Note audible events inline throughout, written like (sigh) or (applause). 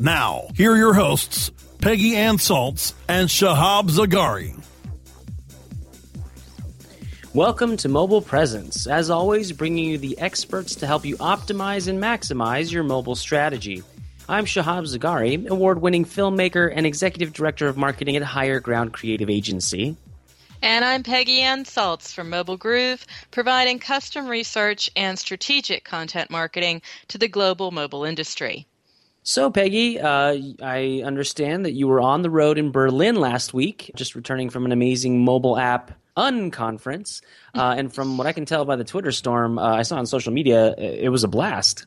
Now, here are your hosts, Peggy Ann Salz and Shahab Zagari. Welcome to Mobile Presence. As always, bringing you the experts to help you optimize and maximize your mobile strategy. I'm Shahab Zagari, award winning filmmaker and executive director of marketing at Higher Ground Creative Agency. And I'm Peggy Ann Salz from Mobile Groove, providing custom research and strategic content marketing to the global mobile industry. So, Peggy, uh, I understand that you were on the road in Berlin last week, just returning from an amazing mobile app unconference. Uh, and from what I can tell by the Twitter storm uh, I saw on social media, it was a blast.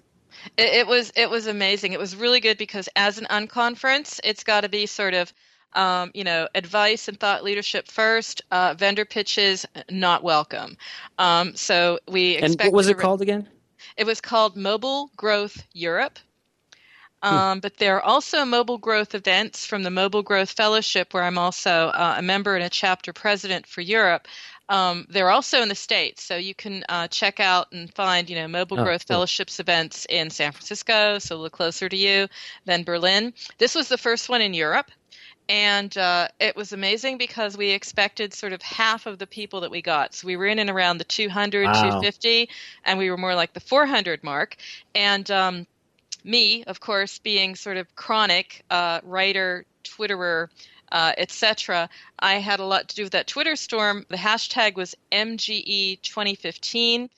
It, it, was it was amazing. It was really good because as an unconference, it's got to be sort of um, you know advice and thought leadership first. Uh, vendor pitches not welcome. Um, so we expect and what was it called again? It was called Mobile Growth Europe. Um, but there are also mobile growth events from the Mobile Growth Fellowship, where I'm also uh, a member and a chapter president for Europe. Um, they're also in the states, so you can uh, check out and find, you know, Mobile oh, Growth cool. Fellowships events in San Francisco, so a little closer to you than Berlin. This was the first one in Europe, and uh, it was amazing because we expected sort of half of the people that we got. So we were in and around the 200, wow. 250, and we were more like the 400 mark. And um, me, of course, being sort of chronic uh, writer, Twitterer, uh, etc. I had a lot to do with that Twitter storm. The hashtag was MGE 2015.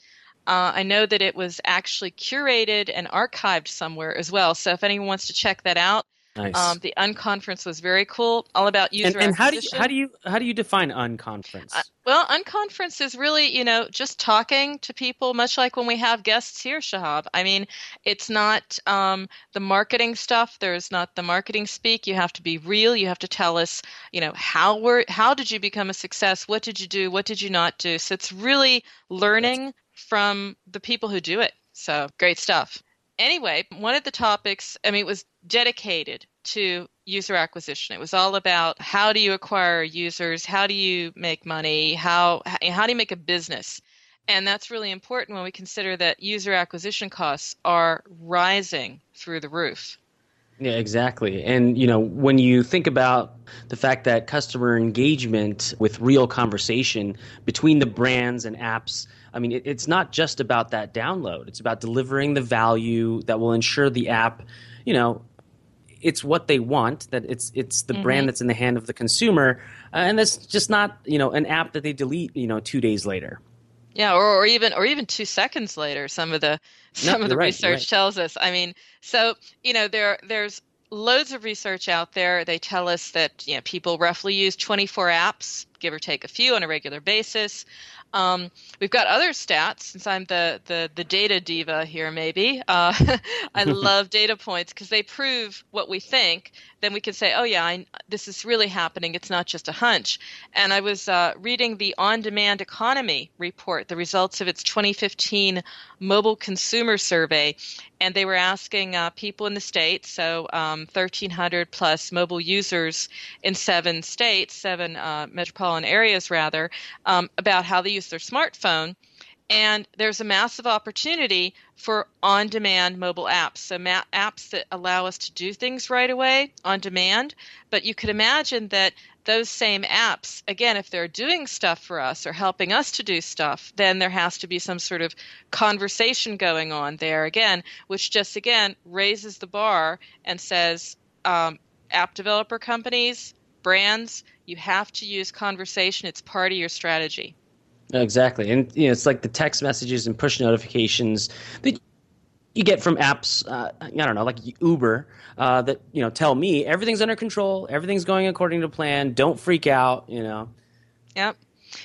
Uh, I know that it was actually curated and archived somewhere as well. So if anyone wants to check that out, Nice. Um, the unconference was very cool, all about user and, and how do you how do you how do you define unconference? Uh, well, unconference is really you know just talking to people, much like when we have guests here, Shahab. I mean, it's not um, the marketing stuff. There's not the marketing speak. You have to be real. You have to tell us, you know, how were how did you become a success? What did you do? What did you not do? So it's really learning from the people who do it. So great stuff anyway, one of the topics, I mean, it was dedicated to user acquisition. It was all about how do you acquire users, how do you make money, how how do you make a business. And that's really important when we consider that user acquisition costs are rising through the roof. Yeah, exactly. And you know, when you think about the fact that customer engagement with real conversation between the brands and apps I mean, it, it's not just about that download. It's about delivering the value that will ensure the app, you know, it's what they want. That it's it's the Mm-hmm. brand that's in the hand of the consumer, uh, and that's just not you know an app that they delete you know two days later. Yeah, or, or even or even two seconds later, some of the some of the right, research right. tells us. I mean, so you know there there's loads of research out there. They tell us that you know people roughly use 24 apps, give or take a few, on a regular basis. Um, we've got other stats. Since I'm the the, the data diva here, maybe uh, (laughs) I (laughs) love data points because they prove what we think. Then we can say, oh yeah, I, this is really happening. It's not just a hunch. And I was uh, reading the On-Demand Economy report, the results of its 2015 mobile consumer survey, and they were asking uh, people in the states, so um, 1,300 plus mobile users in seven states, seven uh, metropolitan areas rather, um, about how they use their smartphone. And there's a massive opportunity for on demand mobile apps. So, ma- apps that allow us to do things right away on demand. But you could imagine that those same apps, again, if they're doing stuff for us or helping us to do stuff, then there has to be some sort of conversation going on there again, which just again raises the bar and says um, app developer companies, brands, you have to use conversation. It's part of your strategy. Exactly, and you know it's like the text messages and push notifications that you get from apps. Uh, I don't know, like Uber, uh, that you know tell me everything's under control, everything's going according to plan. Don't freak out. You know. Yep.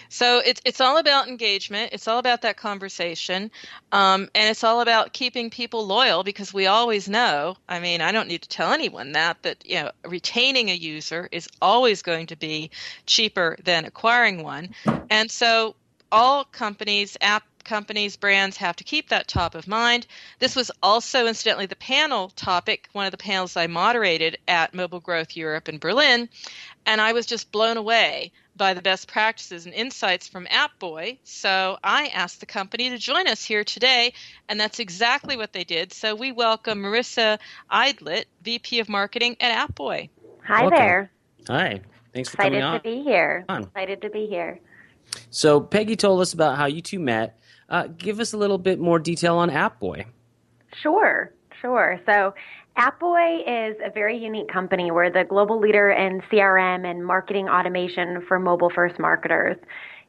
So it's it's all about engagement. It's all about that conversation, um, and it's all about keeping people loyal because we always know. I mean, I don't need to tell anyone that that you know retaining a user is always going to be cheaper than acquiring one, and so all companies, app companies, brands have to keep that top of mind. This was also, incidentally, the panel topic, one of the panels I moderated at Mobile Growth Europe in Berlin, and I was just blown away by the best practices and insights from AppBoy. So I asked the company to join us here today, and that's exactly what they did. So we welcome Marissa Aydlett, VP of Marketing at AppBoy. Hi Welcome. there. Hi, thanks for Excited coming on. Excited to be here. On. Excited to be here. So Peggy told us about how you two met. Uh, give us a little bit more detail on AppBoy. Sure, sure. So, AppBoy is a very unique company. We're the global leader in CRM and marketing automation for mobile first marketers.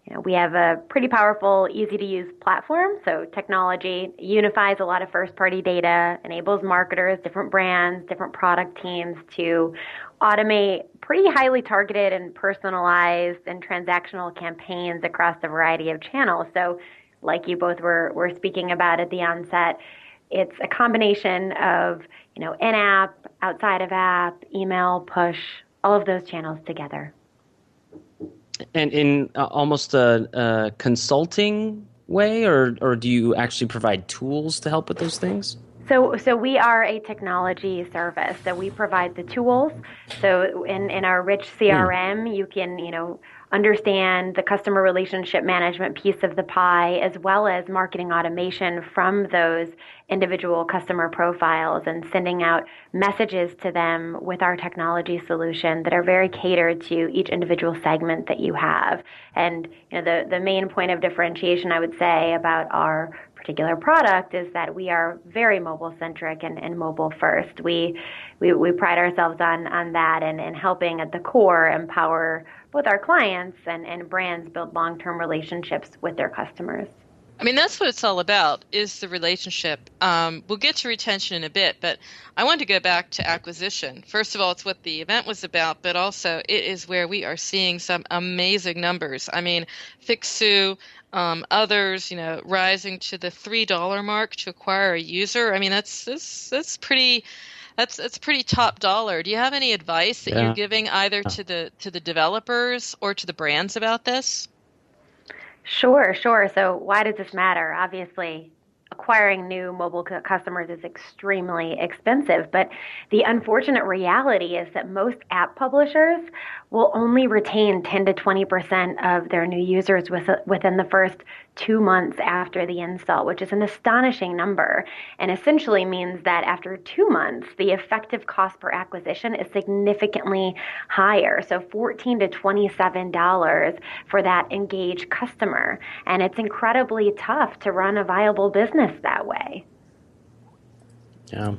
You know, we have a pretty powerful, easy to use platform. So, technology unifies a lot of first party data, enables marketers, different brands, different product teams to automate pretty highly targeted and personalized and transactional campaigns across a variety of channels. So, like you both were, were speaking about at the onset, it's a combination of you know in-app, outside of app, email, push, all of those channels together. And in uh, almost a, a consulting way, or or do you actually provide tools to help with those things? So, so we are a technology service. So we provide the tools. So in, in our rich hmm. CRM, you can, you know, understand the customer relationship management piece of the pie as well as marketing automation from those individual customer profiles and sending out messages to them with our technology solution that are very catered to each individual segment that you have. And you know the, the main point of differentiation I would say about our particular product is that we are very mobile centric and, and mobile first. We, we we pride ourselves on on that and, and helping at the core empower both our clients and, and brands build long term relationships with their customers. I mean, that's what it's all about is the relationship. Um, we'll get to retention in a bit, but I want to go back to acquisition. First of all, it's what the event was about, but also it is where we are seeing some amazing numbers. I mean, Fiksu, um, others, you know, rising to the three dollar mark to acquire a user. I mean, that's that's that's pretty. That's that's pretty top dollar. Do you have any advice that Yeah. you're giving either to the to the developers or to the brands about this? Sure, sure. So, why does this matter? Obviously, acquiring new mobile customers is extremely expensive, but the unfortunate reality is that most app publishers will only retain 10 to 20% of their new users with, within the first two months after the install, which is an astonishing number, and essentially means that after two months, the effective cost per acquisition is significantly higher. So 14 to 27 dollars for that engaged customer, and it's incredibly tough to run a viable business that way. Yeah,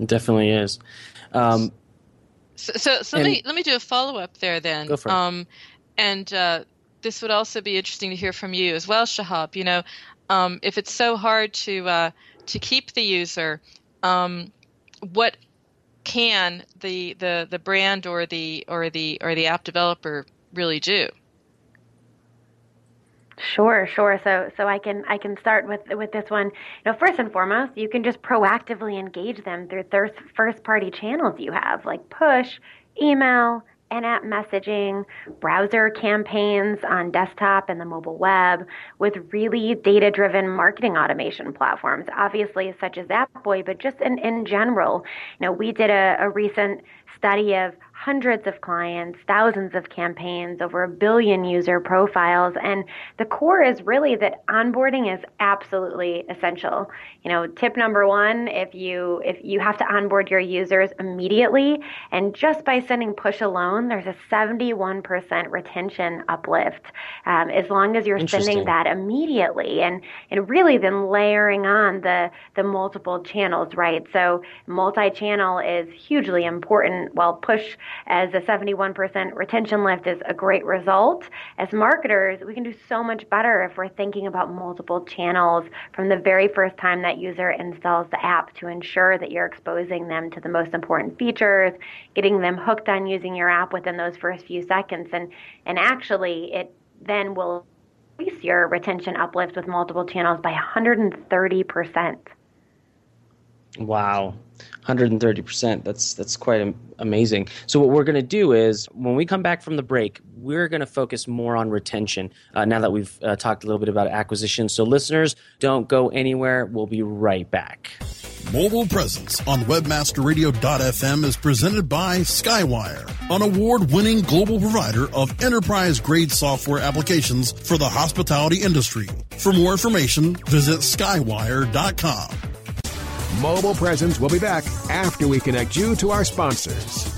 it definitely is. Um, So, so, so let me let me do a follow up there then. Go for it. Um, and uh, this would also be interesting to hear from you as well, Shahab. You know, um, if it's so hard to uh, to keep the user, um, what can the, the the brand or the or the or the app developer really do? Sure, sure. So, so I can I can start with with this one. You know, first and foremost, you can just proactively engage them through thir- first party channels you have, like push, email, and app messaging, browser campaigns on desktop and the mobile web with really data-driven marketing automation platforms, obviously such as AppBoy, but just in, in general. You know, we did a, a recent study of hundreds of clients, thousands of campaigns, over a billion user profiles. And the core is really that onboarding is absolutely essential. You know, tip number one, if you if you have to onboard your users immediately, and just by sending push alone, there's a 71% retention uplift um, as long as you're sending that immediately, and and really then layering on the the multiple channels, right? So multi-channel is hugely important. While push as a 71% retention lift is a great result. As marketers, we can do so much better if we're thinking about multiple channels from the very first time that user installs the app to ensure that you're exposing them to the most important features, getting them hooked on using your app within those first few seconds. And, and actually, it then will increase your retention uplift with multiple channels by 130%. Wow. 130%. That's that's quite amazing. So what we're going to do is when we come back from the break, we're going to focus more on retention. Uh, now that we've uh, talked a little bit about acquisition, so listeners, don't go anywhere. We'll be right back. Mobile Presence on webmasterradio.fm is presented by Skywire, an award-winning global provider of enterprise-grade software applications for the hospitality industry. For more information, visit skywire.com. Mobile Presence will be back after we connect you to our sponsors.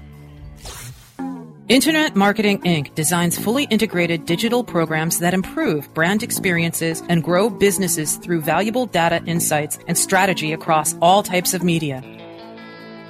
Internet Marketing Inc. designs fully integrated digital programs that improve brand experiences and grow businesses through valuable data insights and strategy across all types of media.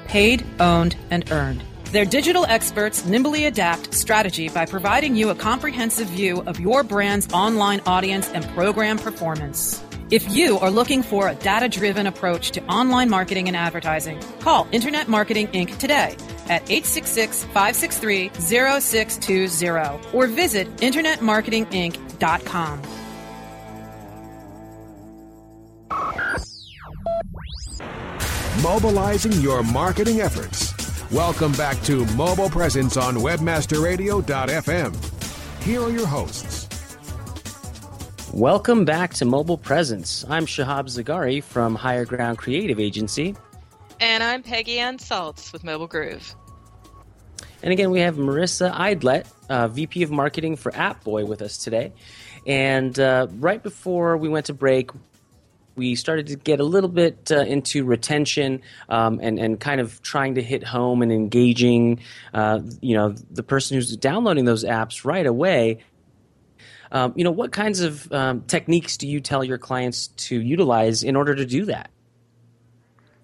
Paid, owned, and earned. Their digital experts nimbly adapt strategy by providing you a comprehensive view of your brand's online audience and program performance. If you are looking for a data driven approach to online marketing and advertising, call Internet Marketing Inc. today at 866 563 0620 or visit InternetMarketingInc.com. Mobilizing your marketing efforts. Welcome back to Mobile Presence on WebmasterRadio.fm. Here are your hosts. Welcome back to Mobile Presence. I'm Shahab Zagari from Higher Ground Creative Agency. And I'm Peggy Ann Salz with Mobile Groove. And again, we have Marissa Aydlett, uh, VP of Marketing for AppBoy, with us today. And uh, right before we went to break, we started to get a little bit uh, into retention um, and and kind of trying to hit home and engaging, uh, you know, the person who's downloading those apps right away. Um, you know, what kinds of um, techniques do you tell your clients to utilize in order to do that?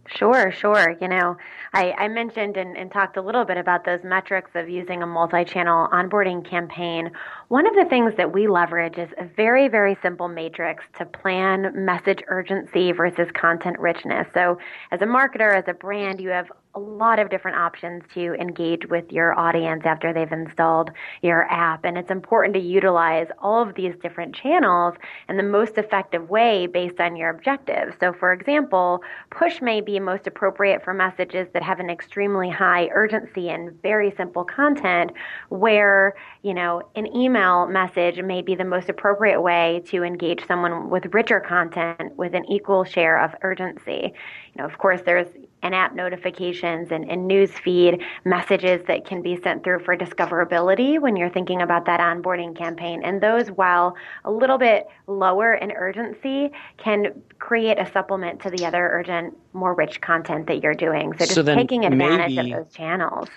Sure, sure. You know, I, I mentioned and, and, talked a little bit about those metrics of using a multi channel onboarding campaign. One of the things that we leverage is a very, very simple matrix to plan message urgency versus content richness. So, as a marketer, as a brand, you have a lot of different options to engage with your audience after they've installed your app. And it's important to utilize all of these different channels in the most effective way based on your objectives. So, for example, push may be most appropriate for messages that have an extremely high urgency and very simple content, where, you know, an email message may be the most appropriate way to engage someone with richer content with an equal share of urgency. You know, of course, there's and app notifications and, and news feed messages that can be sent through for discoverability when you're thinking about that onboarding campaign. And those, while a little bit lower in urgency, can create a supplement to the other urgent, more rich content that you're doing. So just so taking advantage maybe, of those channels.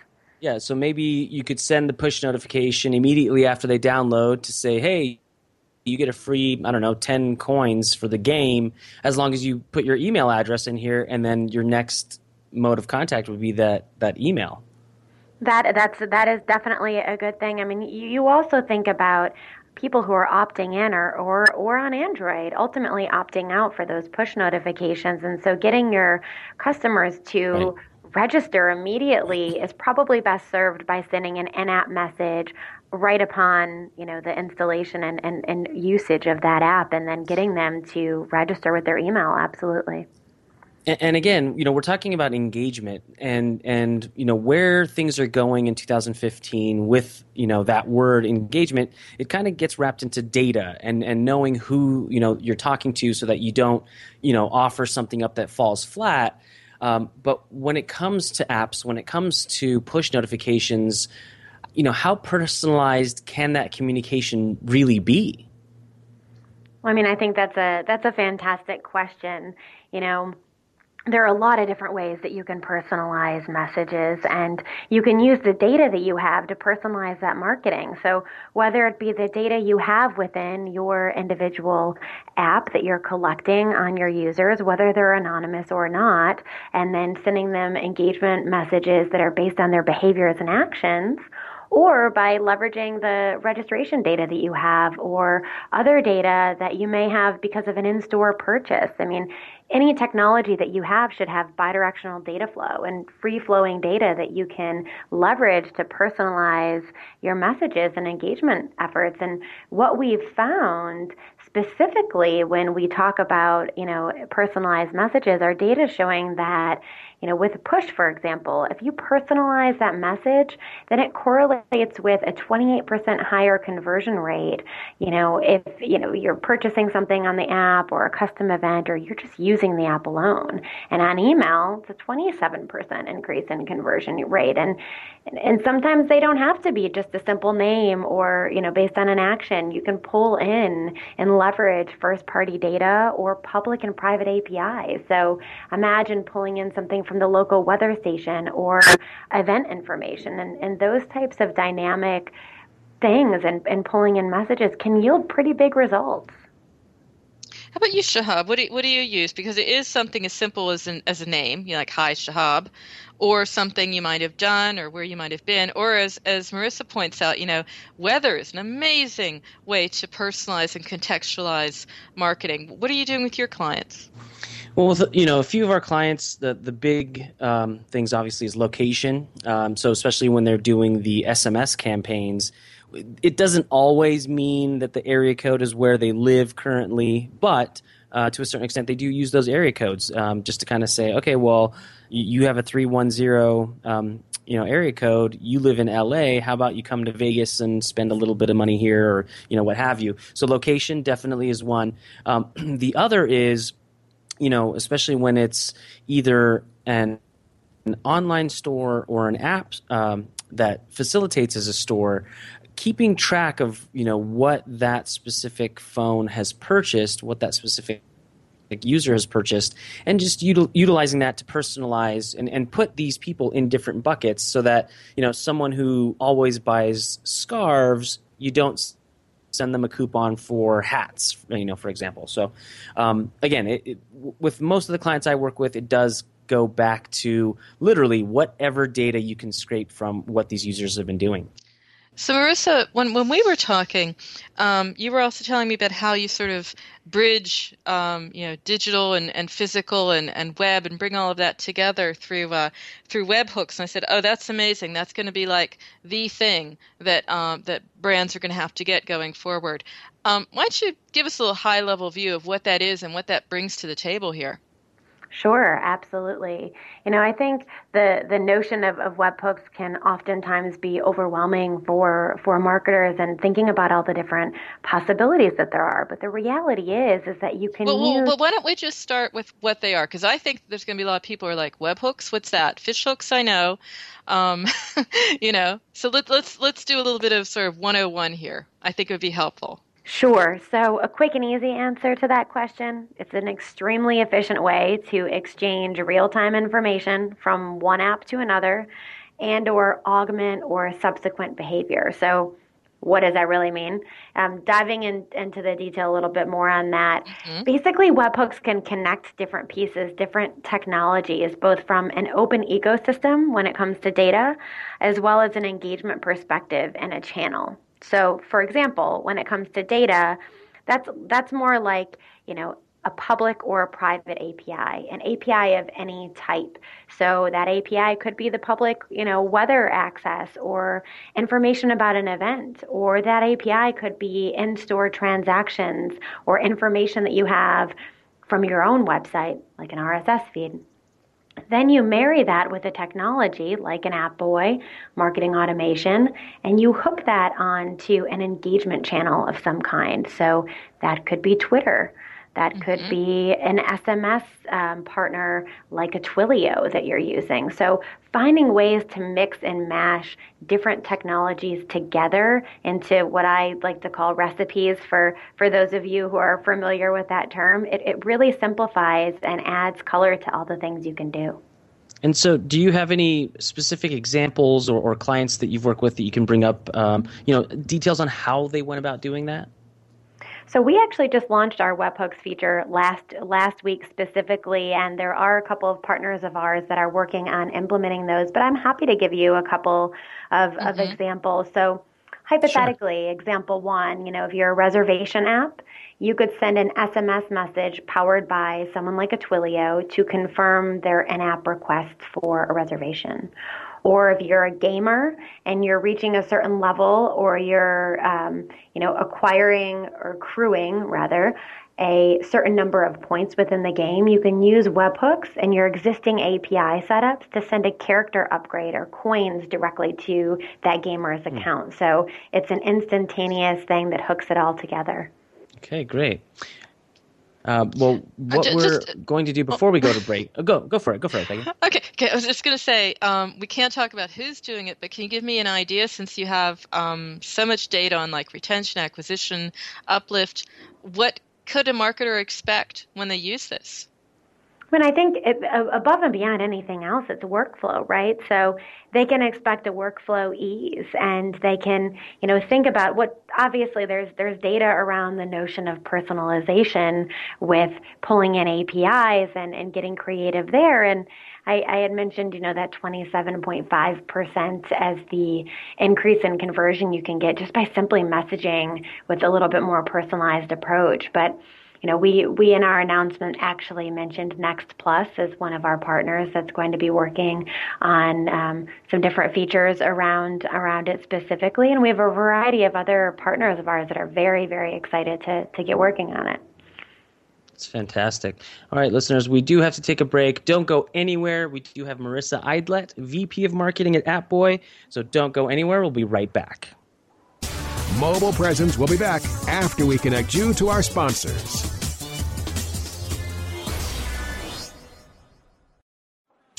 Yeah, so maybe you could send the push notification immediately after they download to say, hey, you get a free i don't know 10 coins for the game as long as you put your email address in here. And then your next mode of contact would be that that email. That that's that is definitely a good thing. I mean you, you also think about people who are opting in or, or or on android ultimately opting out for those push notifications. And so getting your customers to right register immediately is probably best served by sending an in-app message right upon you know the installation and, and, and usage of that app and then getting them to register with their email. Absolutely. And, again you know we're talking about engagement and and you know where things are going in 2015 with you know that word engagement it kind of gets wrapped into data and and knowing who you know you're talking to so that you don't you know offer something up that falls flat um, but when it comes to apps when it comes to push notifications you know, how personalized can that communication really be? Well, I mean, I think that's a that's a fantastic question. You know, there are a lot of different ways that you can personalize messages and you can use the data that you have to personalize that marketing. So whether it be the data you have within your individual app that you're collecting on your users, whether they're anonymous or not, and then sending them engagement messages that are based on their behaviors and actions, or by leveraging the registration data that you have or other data that you may have because of an in store purchase. I mean, any technology that you have should have bidirectional data flow and free flowing data that you can leverage to personalize your messages and engagement efforts. And what we've found specifically when we talk about, you know, personalized messages, our data is showing that you know, with push, for example, if you personalize that message, then it correlates with a 28% higher conversion rate. You know, if, you know, you're purchasing something on the app or a custom event or you're just using the app alone. And on email, it's a 27% increase in conversion rate. And, and sometimes they don't have to be just a simple name or, you know, based on an action. You can pull in and leverage first party data or public and private APIs. So imagine pulling in something from the local weather station or event information. And, and those types of dynamic things and, and pulling in messages can yield pretty big results. How about you, Shahab? What do you, what do you use? Because it is something as simple as an, as a name, you know, like Hi Shahab, or something you might have done, or where you might have been, or as as Marissa points out, you know, weather is an amazing way to personalize and contextualize marketing. What are you doing with your clients? Well, with you know a few of our clients, the the big um, things obviously is location. Um, so especially when they're doing the SMS campaigns, it doesn't always mean that the area code is where they live currently, but uh, to a certain extent, they do use those area codes um, just to kind of say, okay, well, you have a three one zero um, you know area code. You live in LA how about you come to Vegas and spend a little bit of money here or you know what have you? So location definitely is one. Um, (clears throat) the other is you know, especially when it's either an an online store or an app um, that facilitates as a store, keeping track of you know what that specific phone has purchased, what that specific user has purchased, and just util- utilizing that to personalize and, and put these people in different buckets so that you know someone who always buys scarves, you don't send them a coupon for hats, you know, for example. So, um, again, it, it, with most of the clients I work with, it does go back to literally whatever data you can scrape from what these users have been doing. So, Marissa, when, when we were talking, um, you were also telling me about how you sort of bridge, um, you know, digital and, and physical and, and web and bring all of that together through uh, through webhooks. And I said, oh, that's amazing. That's going to be like the thing that um, that brands are going to have to get going forward. Um, why don't you give us a little high level view of what that is and what that brings to the table here? Sure, absolutely. You know, I think the the notion of, of webhooks can oftentimes be overwhelming for for marketers and thinking about all the different possibilities that there are. But the reality is is that you can well, use. Well, well, why don't we just start with what they are? Because I think there's going to be a lot of people who are like webhooks. What's that? Fish hooks, I know. Um, (laughs) you know, so let, let's let's do a little bit of sort of 101 here. I think it would be helpful. Sure. So, a quick and easy answer to that question it's an extremely efficient way to exchange real time information from one app to another and or augment or subsequent behavior. So, what does that really mean? Um, diving in, into the detail a little bit more on that. Mm-hmm. Basically, webhooks can connect different pieces, different technologies, both from an open ecosystem when it comes to data, as well as an engagement perspective and a channel. So, for example, when it comes to data, that's that's more like you know a public or a private API, an API of any type. So that API could be the public, you know, weather access or information about an event, or that API could be in-store transactions or information that you have from your own website, like an RSS feed. Then you marry that with a technology like an AppBoy, marketing automation, and you hook that onto an engagement channel of some kind. So that could be Twitter. That mm-hmm. could be an SMS um, partner like a Twilio that you're using. So, finding ways to mix and mash different technologies together into what I like to call recipes for, for those of you who are familiar with that term, it, it really simplifies and adds color to all the things you can do. And so, do you have any specific examples or, or clients that you've worked with that you can bring up? Um, you know, details on how they went about doing that. So we actually just launched our webhooks feature last last week specifically, and there are a couple of partners of ours that are working on implementing those. But I'm happy to give you a couple of, mm-hmm. of examples. So hypothetically, sure. example one, you know, if you're a reservation app, you could send an SMS message powered by someone like a Twilio to confirm their in-app request for a reservation or if you're a gamer and you're reaching a certain level or you're um, you know acquiring or accruing rather a certain number of points within the game, you can use webhooks and your existing API setups to send a character upgrade or coins directly to that gamer's hmm. account. So it's an instantaneous thing that hooks it all together. Okay, great. Uh, well, uh, what uh, just, we're going to do before we go to break, uh, go go for it, go for it, Peggy. (laughs) Okay, okay. I was just going to say um, we can't talk about who's doing it, but can you give me an idea since you have um, so much data on like retention, acquisition, uplift? What could a marketer expect when they use this? Mean, I think it, above and beyond anything else, it's workflow, right? So they can expect a workflow ease, and they can, you know, think about what. Obviously, there's there's data around the notion of personalization with pulling in APIs and and getting creative there, and. I, I had mentioned, you know, that 27.5% as the increase in conversion you can get just by simply messaging with a little bit more personalized approach. But you know, we, we in our announcement actually mentioned Next Plus as one of our partners that's going to be working on um, some different features around around it specifically, and we have a variety of other partners of ours that are very very excited to to get working on it. It's fantastic. All right, listeners, we do have to take a break. Don't go anywhere. We do have Marissa Aydlett, VP of Marketing at AppBoy, so don't go anywhere. We'll be right back. Mobile Presence will be back after we connect you to our sponsors.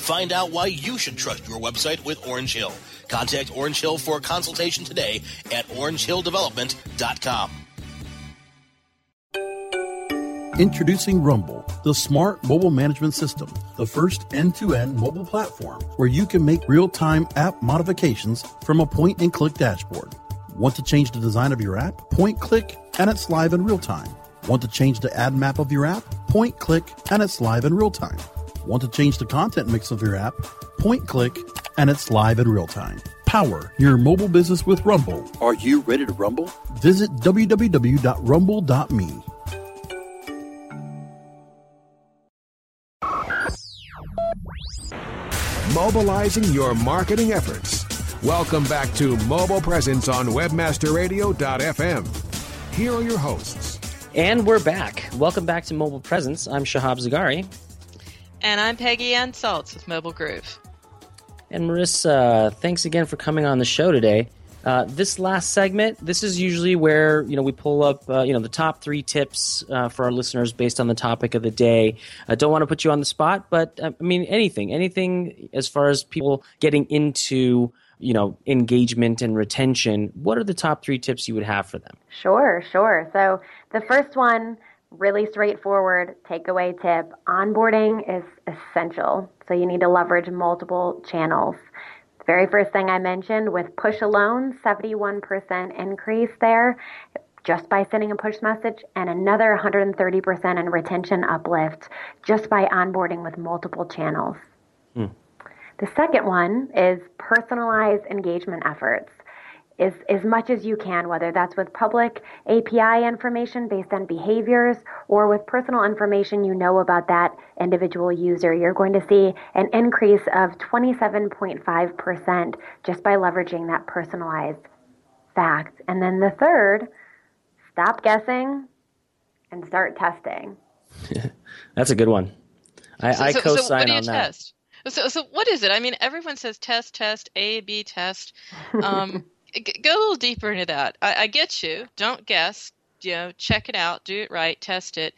Find out why you should trust your website with Orange Hill. Contact Orange Hill for a consultation today at orangehilldevelopment.com. Introducing Rumble, the smart mobile management system, the first end to end mobile platform where you can make real time app modifications from a point and click dashboard. Want to change the design of your app? Point click and it's live in real time. Want to change the ad map of your app? Point click and it's live in real time. Want to change the content mix of your app? Point click and it's live in real time. Power your mobile business with Rumble. Are you ready to rumble? Visit www.rumble.me. Mobilizing your marketing efforts. Welcome back to Mobile Presence on WebmasterRadio.fm. Here are your hosts. And we're back. Welcome back to Mobile Presence. I'm Shahab Zagari. And I'm Peggy Ann Salz with Mobile Groove. And Marissa, thanks again for coming on the show today. Uh, this last segment, this is usually where you know we pull up uh, you know the top three tips uh, for our listeners based on the topic of the day. I don't want to put you on the spot, but uh, I mean anything, anything as far as people getting into you know engagement and retention. What are the top three tips you would have for them? Sure, sure. So the first one, really straightforward takeaway tip: onboarding is essential. So you need to leverage multiple channels The very first thing I mentioned with push alone, 71% increase there just by sending a push message, and another 130% in retention uplift just by onboarding with multiple channels. Hmm. The second one is personalized engagement efforts as, as much as you can, whether that's with public API information based on behaviors or with personal information you know about that individual user. You're going to see an increase of 27.5% just by leveraging that personalized fact. And then the third, stop guessing and start testing. (laughs) That's a good one. I, so, I co-sign so on that. Test? So, so what is it? I mean, everyone says test, test, A, B, test. Um, (laughs) go a little deeper into that. I, I get you. Don't guess. You know, check it out, do it right, test it.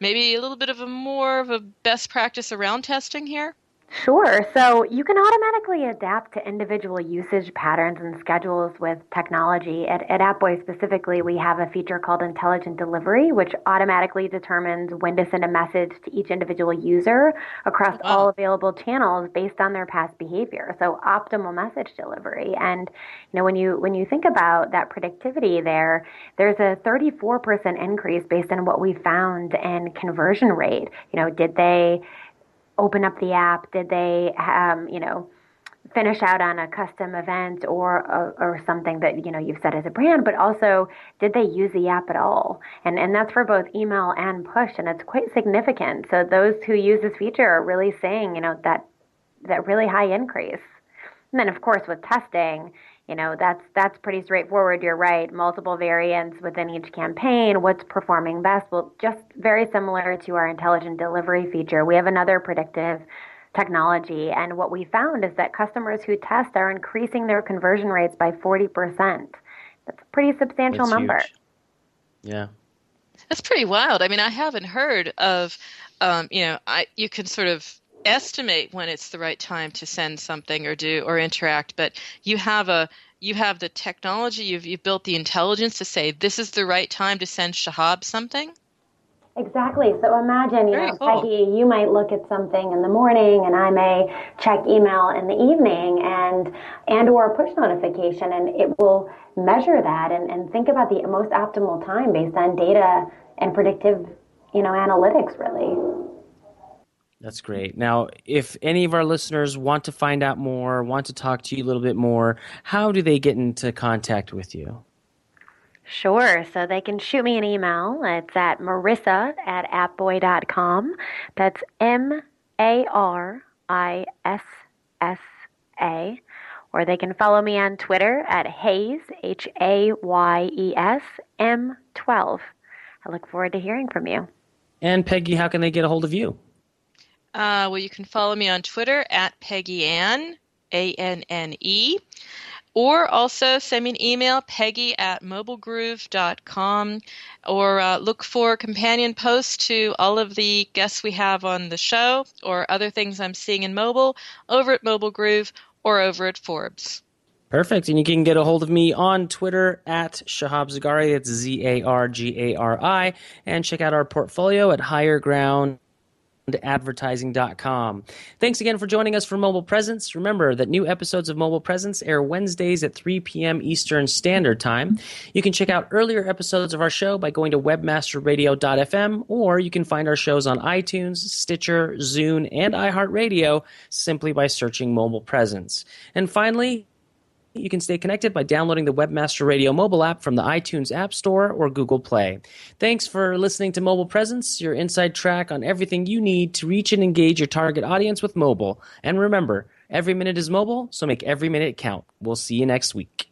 Maybe a little bit of a more of a best practice around testing here. Sure. So you can automatically adapt to individual usage patterns and schedules with technology. At, at AppBoy specifically, we have a feature called Intelligent Delivery, which automatically determines when to send a message to each individual user across wow. all available channels based on their past behavior. So optimal message delivery. And you know, when you when you think about that predictivity there, there's a 34% increase based on what we found in conversion rate. You know, did they open up the app? Did they, um, you know, finish out on a custom event or, or, or something that you know you've set as a brand? But also, did they use the app at all? And and that's for both email and push, and it's quite significant. So those who use this feature are really saying, you know, that that really high increase. And then, of course, with testing, you know that's that's pretty straightforward. You're right. Multiple variants within each campaign. What's performing best? Well just very similar to our intelligent delivery feature. We have another predictive technology. And what we found is that customers who test are increasing their conversion rates by 40% that's a pretty substantial that's number. huge. yeah. That's pretty wild. I mean i haven't heard of um, you know I, you can sort of estimate when it's the right time to send something or do or interact but you have a you have the technology you've, you've built the intelligence to say this is the right time to send shahab something Exactly. So imagine, you Very know, cool. Peggy, you might look at something in the morning and I may check email in the evening and and or a push notification and it will measure that and, and think about the most optimal time based on data and predictive, you know, analytics really. That's great. Now, if any of our listeners want to find out more, want to talk to you a little bit more, how do they get into contact with you? Sure. So they can shoot me an email. It's at marissa at appboy.com. That's M A R I S S A. Or they can follow me on Twitter at Hayes, H A Y E S M 12. I look forward to hearing from you. And Peggy, how can they get a hold of you? Uh, well, you can follow me on Twitter at Peggy Anne, A N N E. Or also send me an email, peggy at mobilegroove.com, or uh, look for companion posts to all of the guests we have on the show or other things I'm seeing in mobile over at Mobile Groove or over at Forbes. Perfect. And you can get a hold of me on Twitter at Shahab Zargari. It's Z A R G A R I. And check out our portfolio at Higher Ground advertising.com. Thanks again for joining us for Mobile Presence. Remember that new episodes of Mobile Presence air Wednesdays at 3 p.m. Eastern Standard Time. You can check out earlier episodes of our show by going to webmasterradio.fm or you can find our shows on iTunes, Stitcher, Zune, and iHeartRadio simply by searching Mobile Presence. And finally, you can stay connected by downloading the Webmaster Radio mobile app from the iTunes App Store or Google Play. Thanks for listening to Mobile Presence, your inside track on everything you need to reach and engage your target audience with mobile. And remember, every minute is mobile, so make every minute count. We'll see you next week.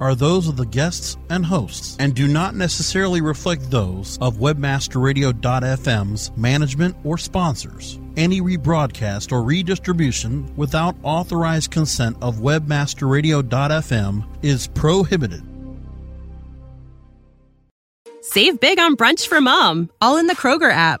are those of the guests and hosts and do not necessarily reflect those of webmasterradio.fm's management or sponsors. Any rebroadcast or redistribution without authorized consent of webmasterradio.fm is prohibited. Save big on brunch for mom, all in the Kroger app.